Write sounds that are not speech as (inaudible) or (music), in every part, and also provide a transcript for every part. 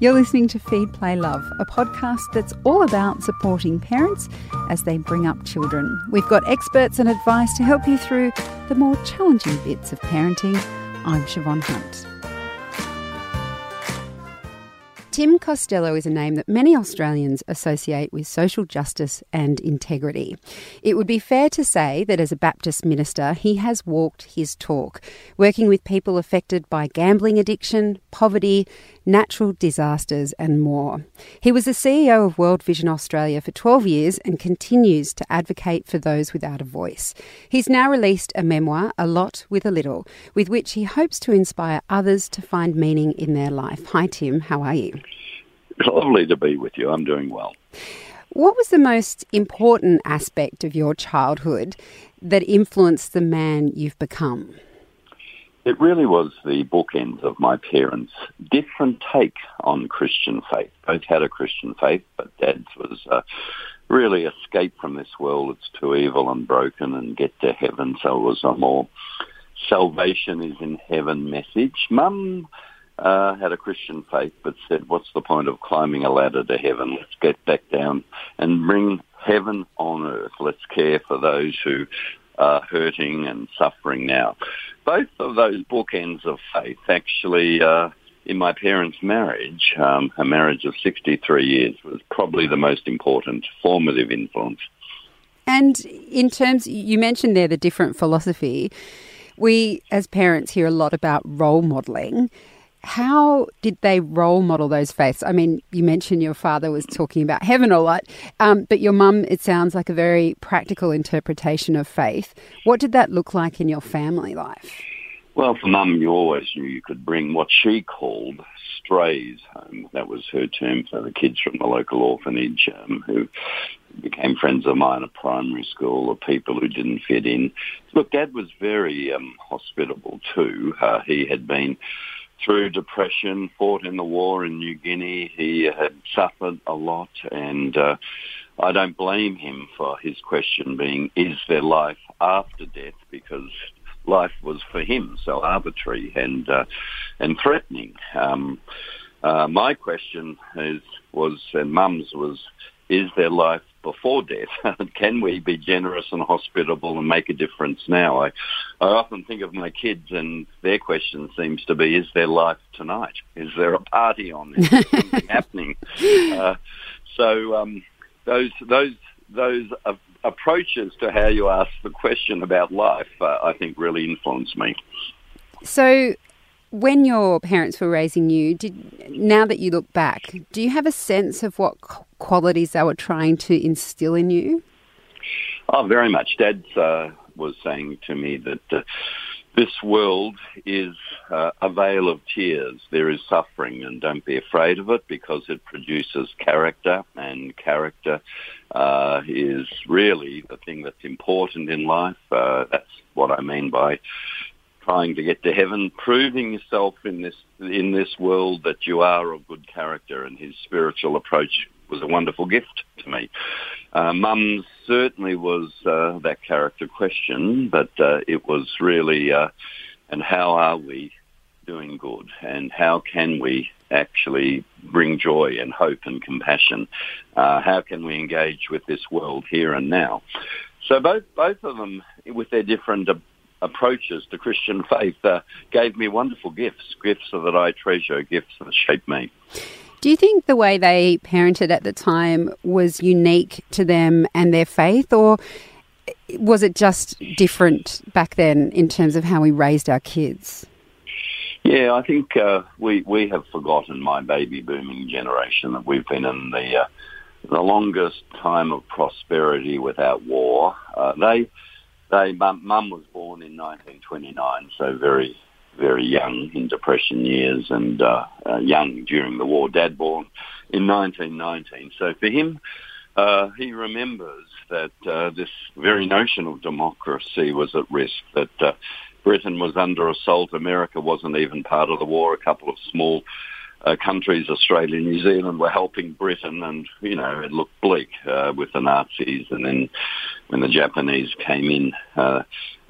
You're listening to Feed Play Love, a podcast that's all about supporting parents as they bring up children. We've got experts and advice to help you through the more challenging bits of parenting. I'm Siobhan Hunt. Tim Costello is a name that many Australians associate with social justice and integrity. It would be fair to say that as a Baptist minister, he has walked his talk, working with people affected by gambling addiction, poverty, natural disasters, and more. He was the CEO of World Vision Australia for 12 years and continues to advocate for those without a voice. He's now released a memoir, A Lot with a Little, with which he hopes to inspire others to find meaning in their life. Hi, Tim. How are you? It's lovely to be with you. I'm doing well. What was the most important aspect of your childhood that influenced the man you've become? It really was the bookends of my parents' different take on Christian faith. Both had a Christian faith, but Dad's was uh, really escape from this world. It's too evil and broken and get to heaven. So it was a more salvation is in heaven message. Mum uh, had a Christian faith, but said, what's the point of climbing a ladder to heaven? Let's get back down and bring heaven on earth. Let's care for those who hurting and suffering now. Both of those bookends of faith actually, uh, in my parents' marriage, um, a marriage of 63 years, was probably the most important formative influence. And in terms, you mentioned there the different philosophy. We, as parents, hear a lot about role modelling. How did they role model those faiths? I mean, you mentioned your father was talking about heaven a lot, um, but your mum, it sounds like a very practical interpretation of faith. What did that look like in your family life? Well, for mum, you always knew you could bring what she called strays home. That was her term for the kids from the local orphanage um, who became friends of mine at primary school, or people who didn't fit in. Look, Dad was very um, hospitable too. Uh, he had been through depression, fought in the war in New Guinea. He had suffered a lot, and uh, I don't blame him for his question being, is there life after death? Because life was for him so arbitrary and uh, and threatening. Um, uh, my question is was and Mum's was, is there life before death? (laughs) Can we be generous and hospitable and make a difference now? I, I often think of my kids and their question seems to be, is there life tonight? Is there a party on? Is there (laughs) something happening? Uh, so um, those those those uh, approaches to how you ask the question about life, uh, I think, really influenced me. So, when your parents were raising you, did now that you look back, do you have a sense of what qualities they were trying to instill in you? Oh, very much. Dad uh, was saying to me that uh, this world is uh, a vale of tears. There is suffering, and don't be afraid of it because it produces character, and character uh, is really the thing that's important in life. Uh, that's what I mean by trying to get to heaven, proving yourself in this in this world that you are of good character. And his spiritual approach was a wonderful gift to me. Uh, certainly was uh, that character question, but uh, it was really, uh, and how are we doing good, and how can we actually bring joy and hope and compassion? Uh, how can we engage with this world here and now? So both both of them, with their different approaches to Christian (laughs) faith, uh, gave me wonderful gifts, gifts that I treasure, gifts that shaped me. Do you think the way they parented at the time was unique to them and their faith, or was it just different back then in terms of how we raised our kids? Yeah, I think uh, we we have forgotten my baby booming generation that we've been in the uh, the longest time of prosperity without war. Uh, they they mum, was born in 1929, so very very young in depression years and uh, uh, young during the war. Dad born in 1919. So for him, uh, he remembers that uh, this very notion of democracy was at risk, that uh, Britain was under assault. America wasn't even part of the war. A couple of small uh, countries, Australia New Zealand, were helping Britain, and you know it looked bleak uh, with the Nazis. And then when the Japanese came in, uh,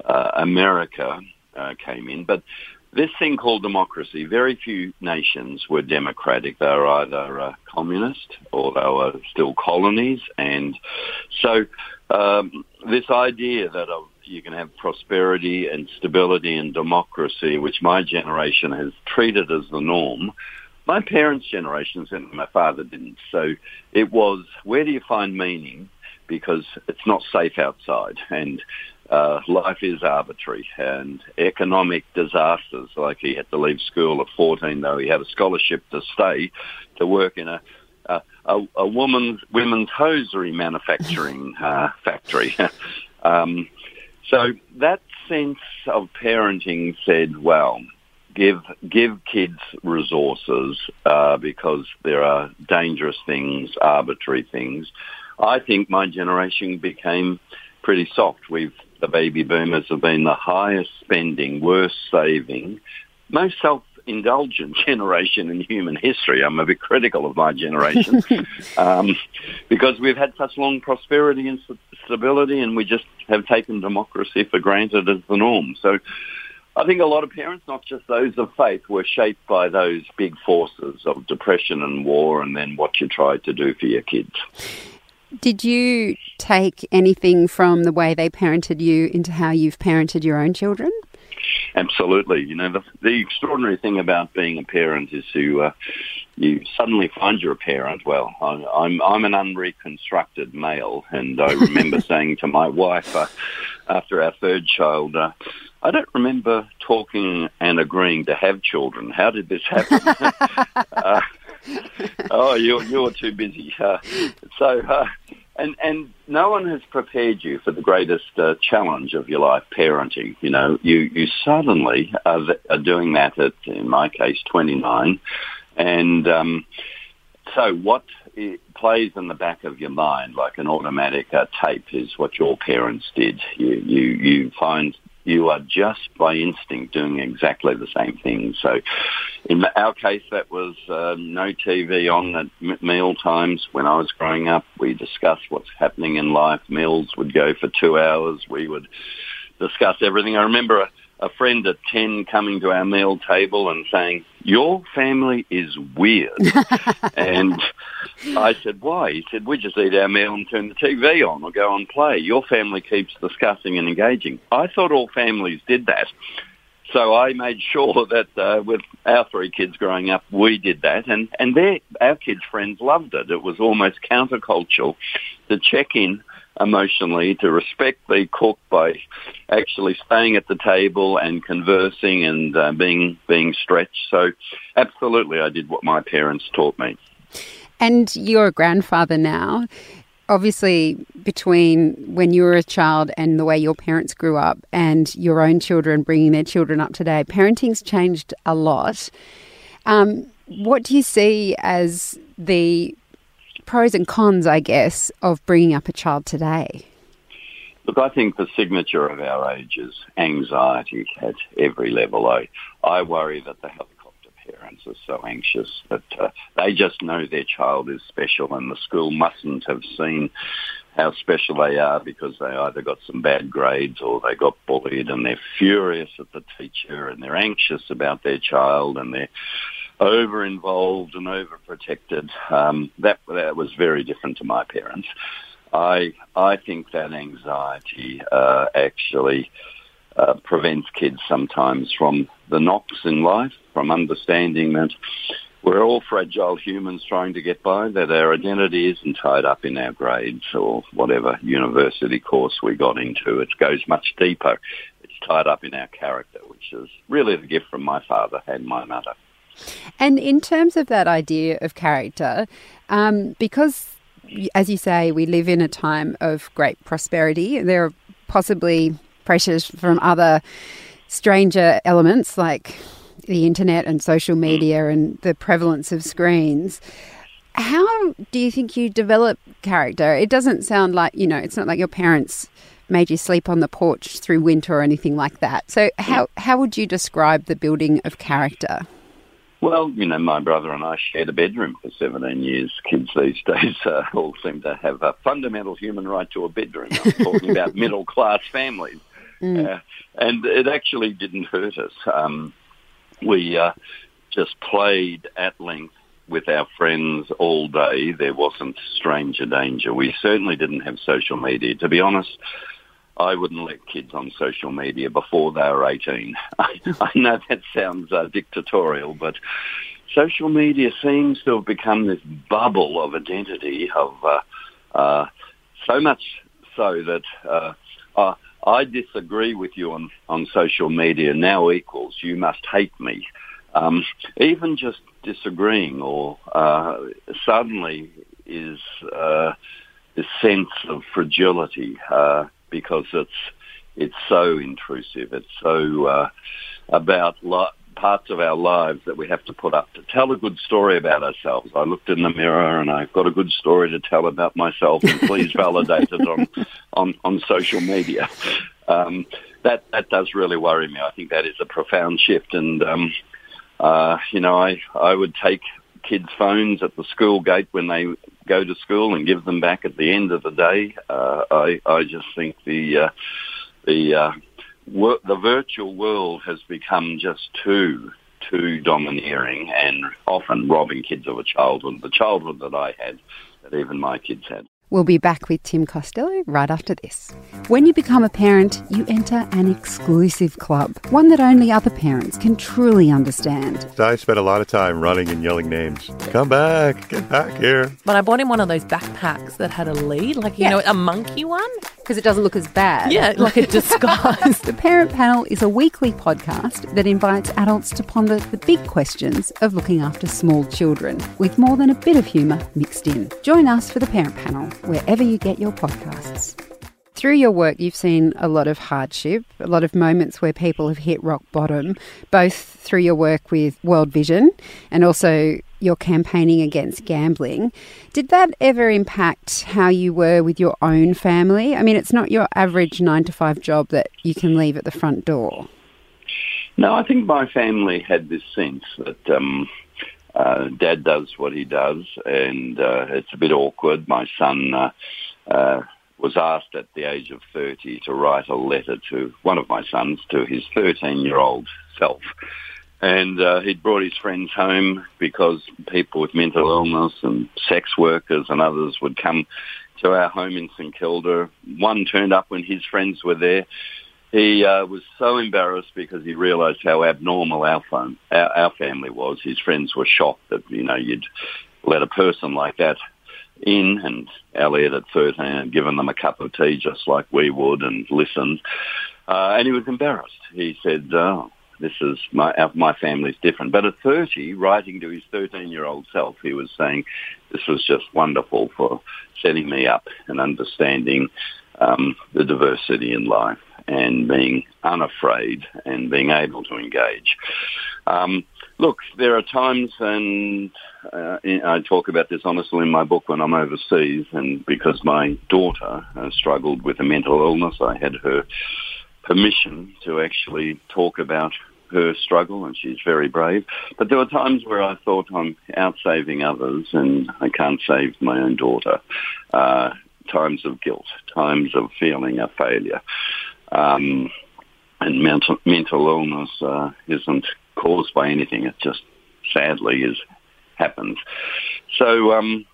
uh, America uh, came in. But this thing called democracy, very few nations were democratic. They were either uh, communist or they were still colonies. And so um, this idea that uh, you can have prosperity and stability and democracy, which my generation has treated as the norm, my parents' generation, and my father didn't. So it was, where do you find meaning? Because it's not safe outside. And uh, life is arbitrary and economic disasters, like he had to leave school at 14, though he had a scholarship to stay to work in a a, a, a woman's women's hosiery manufacturing (laughs) uh, factory. (laughs) um, so that sense of parenting said, well, give give kids resources uh, because there are dangerous things, arbitrary things. I think my generation became pretty soft. We've the baby boomers have been the highest spending, worst saving, most self indulgent (laughs) generation in human history. I'm a bit critical of my generation (laughs) um, because we've had such long prosperity and stability, and we just have taken democracy for granted as the norm. So. I think a lot of parents, not just those of faith, were shaped by those big forces of depression and war and then what you tried to do for your kids. Did you take anything from the way they parented you into how you've parented your own children? Absolutely. You know, the, the extraordinary thing about being a parent is to uh, you suddenly find you're a parent. Well, I'm I'm an unreconstructed male, and I remember (laughs) saying to my wife uh, after our third child. Uh, I don't remember talking and agreeing to have children. How did this happen? (laughs) (laughs) uh, oh, you're you're too busy. Uh, so, uh, and and no one has prepared you for the greatest uh, challenge of your life, parenting. You know, you you suddenly are, are doing that at, in my case, 29, and um, so what plays in the back of your mind like an automatic uh, tape is what your parents did. You you you find you are just by instinct doing exactly the same thing. So in our case, that was uh, no TV on at meal times. When I was growing up, we discussed what's happening in life. Meals would go for two hours. We would discuss everything. I remember a, friend at 10 coming to our meal table and saying, your family is weird. (laughs) and I said, why? He said, we just eat our meal and turn the TV on or go and play. Your family keeps discussing and engaging. I thought all families did that. So I made sure (laughs) that uh, with our three kids growing up, we did that, and and their our kids' friends loved it. It was almost countercultural to check in emotionally, to respect the cook by actually staying at the table and conversing and uh, being being stretched. So, absolutely, I did what my parents taught me. And you're a grandfather now. Obviously, between when you were a child and the way your parents grew up, and your own children bringing their children up today, parenting's changed a lot. Um, what do you see as the pros and cons, I guess, of bringing up a child today? Look, I think the signature of our age is anxiety at every level. I, I worry that the helicopter parents are so anxious that uh, they just know their child is special and the school mustn't have seen how special they are because they either got some bad grades or they got bullied and they're furious at the teacher and they're anxious about their child and they're over involved and over protected. Um, that that was very different to my parents. I I think that anxiety uh, actually uh, prevents kids sometimes from the knocks in life, from understanding that we're all fragile humans trying to get by, that our identity isn't tied up in our grades or whatever university course we got into. It goes much deeper. It's tied up in our character, which is really the gift from my father and my mother. And in terms of that idea of character, um, because as you say, we live in a time of great prosperity, there are possibly pressures from other stranger elements like the internet and social media and the prevalence of screens. How do you think you develop character? It doesn't sound like, you know, it's not like your parents made you sleep on the porch through winter or anything like that. So, how, how would you describe the building of character? Well, you know, my brother and I shared a bedroom for 17 years. Kids these (laughs) days uh, all seem to have a fundamental human right to a bedroom. I'm talking (laughs) about middle class families. Mm. Uh, and it actually didn't hurt us. Um, we uh, just played at length with our friends all day. There wasn't stranger danger. We certainly didn't have social media. To be honest, I wouldn't let kids on social media before they were 18. I, (laughs) I know that sounds uh, dictatorial, but social media seems to have become this bubble of identity of uh, uh, so much so that uh, uh, I disagree with you on, on social media now equals you must hate me. Um, even just disagreeing or uh, suddenly is uh, this sense of fragility because it's it's so intrusive. It's so uh, about li- parts of our lives that we have to put up to tell a good story about ourselves. I looked in the mirror and I've got a good story to tell about myself, and please validate it on, on, on social media. Um, that that does really worry me. I think that is a profound shift, and um, uh, you know, I I would take kids' phones at the school gate when they go to school and give them back at the end of the day. Uh, I I just think the uh, the uh, the virtual world has become just too too domineering and often robbing kids of a childhood, the childhood that I had, that even my kids had. We'll be back with Tim Costello right after this. When you become a parent, you enter an exclusive club, one that only other parents can truly understand. I spent a lot of time running and yelling names. Come back, get back here. But I bought him one of those backpacks that had a lead, like, you yeah. know, a monkey one. Because it doesn't look as bad. Yeah, (laughs) like a disguise. the Parent Panel is a weekly podcast that invites adults to ponder the big questions of looking after small children, with more than a bit of humour mixed in. Join us for the Parent Panel wherever you get your podcasts. Through your work, you've seen a lot of hardship, a lot of moments where people have hit rock bottom, both through your work with World Vision and also your campaigning against gambling. Did that ever impact how you were with your own family? I mean, it's not your average nine to five job that you can leave at the front door. No, I think my family had this sense that um, uh, Dad does what he does, and uh, it's a bit awkward. My son uh, uh, was asked at the age of 30 to write a letter to one of my sons, to his 13-year-old self. And uh, he'd brought his friends home because people with mental illness and sex workers and others would come to our home in St Kilda. One turned up when his friends were there he uh, was so embarrassed because he realised how abnormal our, phone, our, our family was. His friends were shocked that you know you'd let a person like that in, and Elliot at thirteen had given them a cup of tea just like we would, and listened. Uh, and he was embarrassed. He said, "Oh, this is my my family's different." But at thirty, writing to his thirteen-year-old self, he was saying, "This was just wonderful for setting me up and understanding um, the diversity in life." and being unafraid and being able to engage. Um, look, there are times, and uh, I talk about this honestly in my book when I'm overseas, and because my daughter uh, struggled with a mental illness, I had her permission to actually talk about her struggle, and she's very brave. But there were times where I thought I'm out saving others, and I can't save my own daughter. Uh, times of guilt, times of feeling a failure. Um, and mental mental illness uh, isn't caused by anything. It just sadly is happens. So um,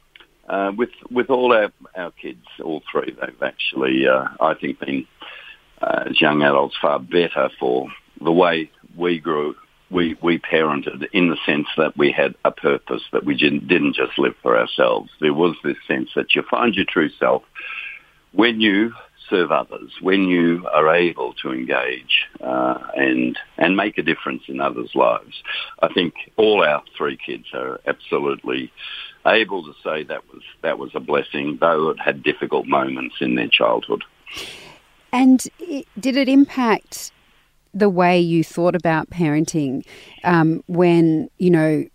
uh, with with all our our kids, all three, they've actually uh, I think been uh, as young adults far better for the way we grew. We, we parented in the sense that we had a purpose, that we didn't, didn't just live for ourselves. There was this sense that you find your true self when you serve others, when you are able to engage uh, and and make a difference in others' lives, I think all our three kids are absolutely able to say that was that was a blessing, though it had difficult moments in their childhood. And did it impact the way you thought about parenting um, when you know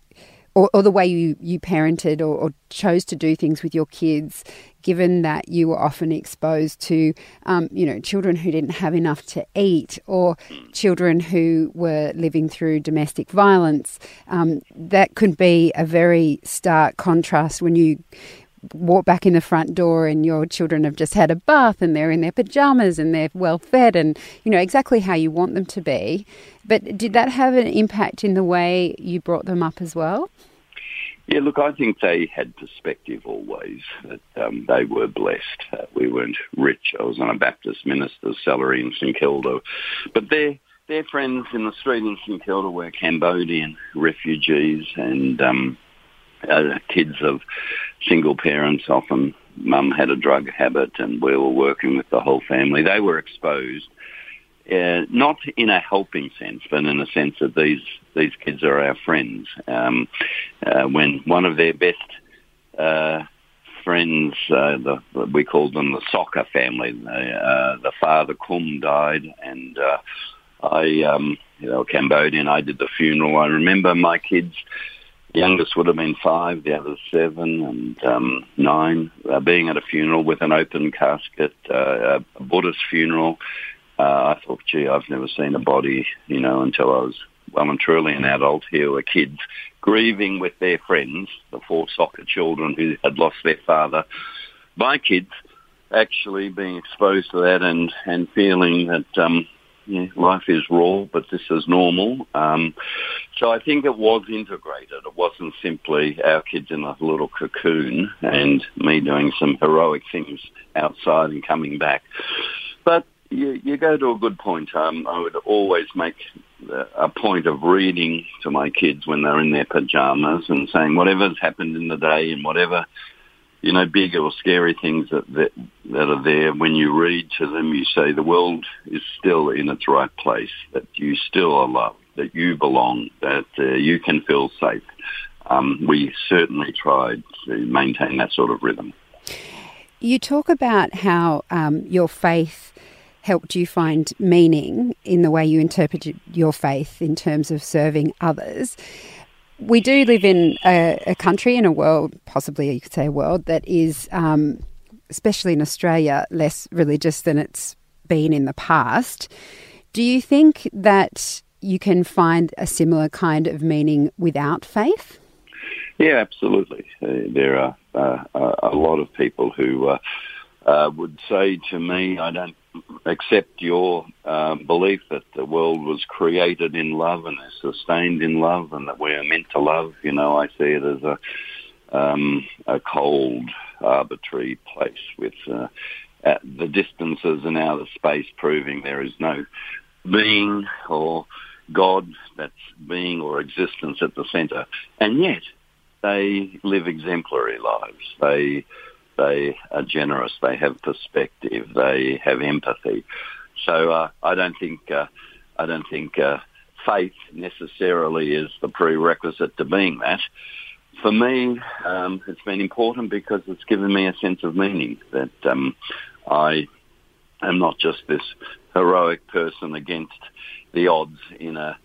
or, or, the way you, you parented or, or, chose to do things with your kids, given that you were often exposed to, um, you know, children who didn't have enough to eat or children who were living through domestic violence. Um, that could be a very stark contrast when you walk back in the front door and your children have just had a bath and they're in their pajamas and they're well fed and you know exactly how you want them to be. But did that have an impact in the way you brought them up as well? Yeah, look, I think they had perspective always, that um, they were blessed. Uh, we weren't rich. I was on a Baptist minister's salary in St Kilda. But their, their friends in the street in St Kilda were Cambodian refugees and um, uh, kids of single parents. Often mum had a drug habit and we were working with the whole family. They were exposed uh, not in a helping sense, but in a sense that these these kids are our friends. Um, uh, when one of their best uh, friends, uh, the, we called them the soccer family, uh, the father Kum died, and uh, I, um, you know, Cambodian. I did the funeral. I remember my kids. Youngest would have been five, the other seven and um, nine, uh, being at a funeral with an open casket, uh, a Buddhist funeral, uh, I thought, gee, I've never seen a body, you know, until I was well and truly an adult. Here were kids grieving with their friends, the four soccer children who had lost their father. My kids actually being exposed to that and, and feeling that, um, yeah, life is raw, but this is normal. Um, so I think it was integrated. It wasn't simply our kids in a little cocoon and me doing some heroic things outside and coming back. But you, you go to a good point. Um, I would always make a point of reading to my kids when they're in their pajamas and saying whatever's happened in the day and whatever you know big or scary things that, that that are there. When you read to them, you say the world is still in its right place. That you still are loved. That you belong. That uh, you can feel safe. Um, we certainly tried to maintain that sort of rhythm. You talk about how um, your faith helped you find meaning in the way you interpreted your faith in terms of serving others. We do live in a, a country, in a world, possibly you could say a world, that is, um, especially in Australia, less religious than it's been in the past. Do you think that you can find a similar kind of meaning without faith? Yeah, absolutely. Uh, there are uh, a lot of people who uh, uh would say to me, I don't accept your um, belief that the world was created in love and is sustained in love and that we are meant to love. You know, I see it as a um, a cold, arbitrary place with uh, the distances and outer space proving there is no being or God that's being or existence at the centre. And yet, they live exemplary lives. They they are generous. They have perspective. They have empathy. So uh, I don't think uh, I don't think uh, faith necessarily is the prerequisite to being that. For me, um, it's been important because it's given me a sense of meaning that um, I am not just this heroic person against the odds in a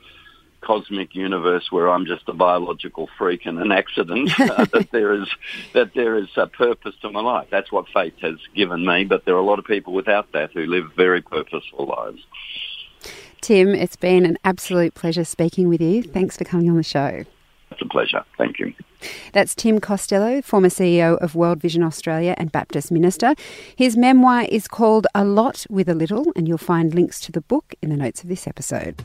cosmic universe where I'm just a biological freak and an accident. (laughs) uh, that there is that there is a purpose to my life. That's what faith has given me. But there are a lot of people without that who live very purposeful lives. Tim, it's been an absolute pleasure speaking with you. Thanks for coming on the show. It's a pleasure. Thank you. That's Tim Costello, former CEO of World Vision Australia and Baptist minister. His memoir is called A Lot with a Little, and you'll find links to the book in the notes of this episode.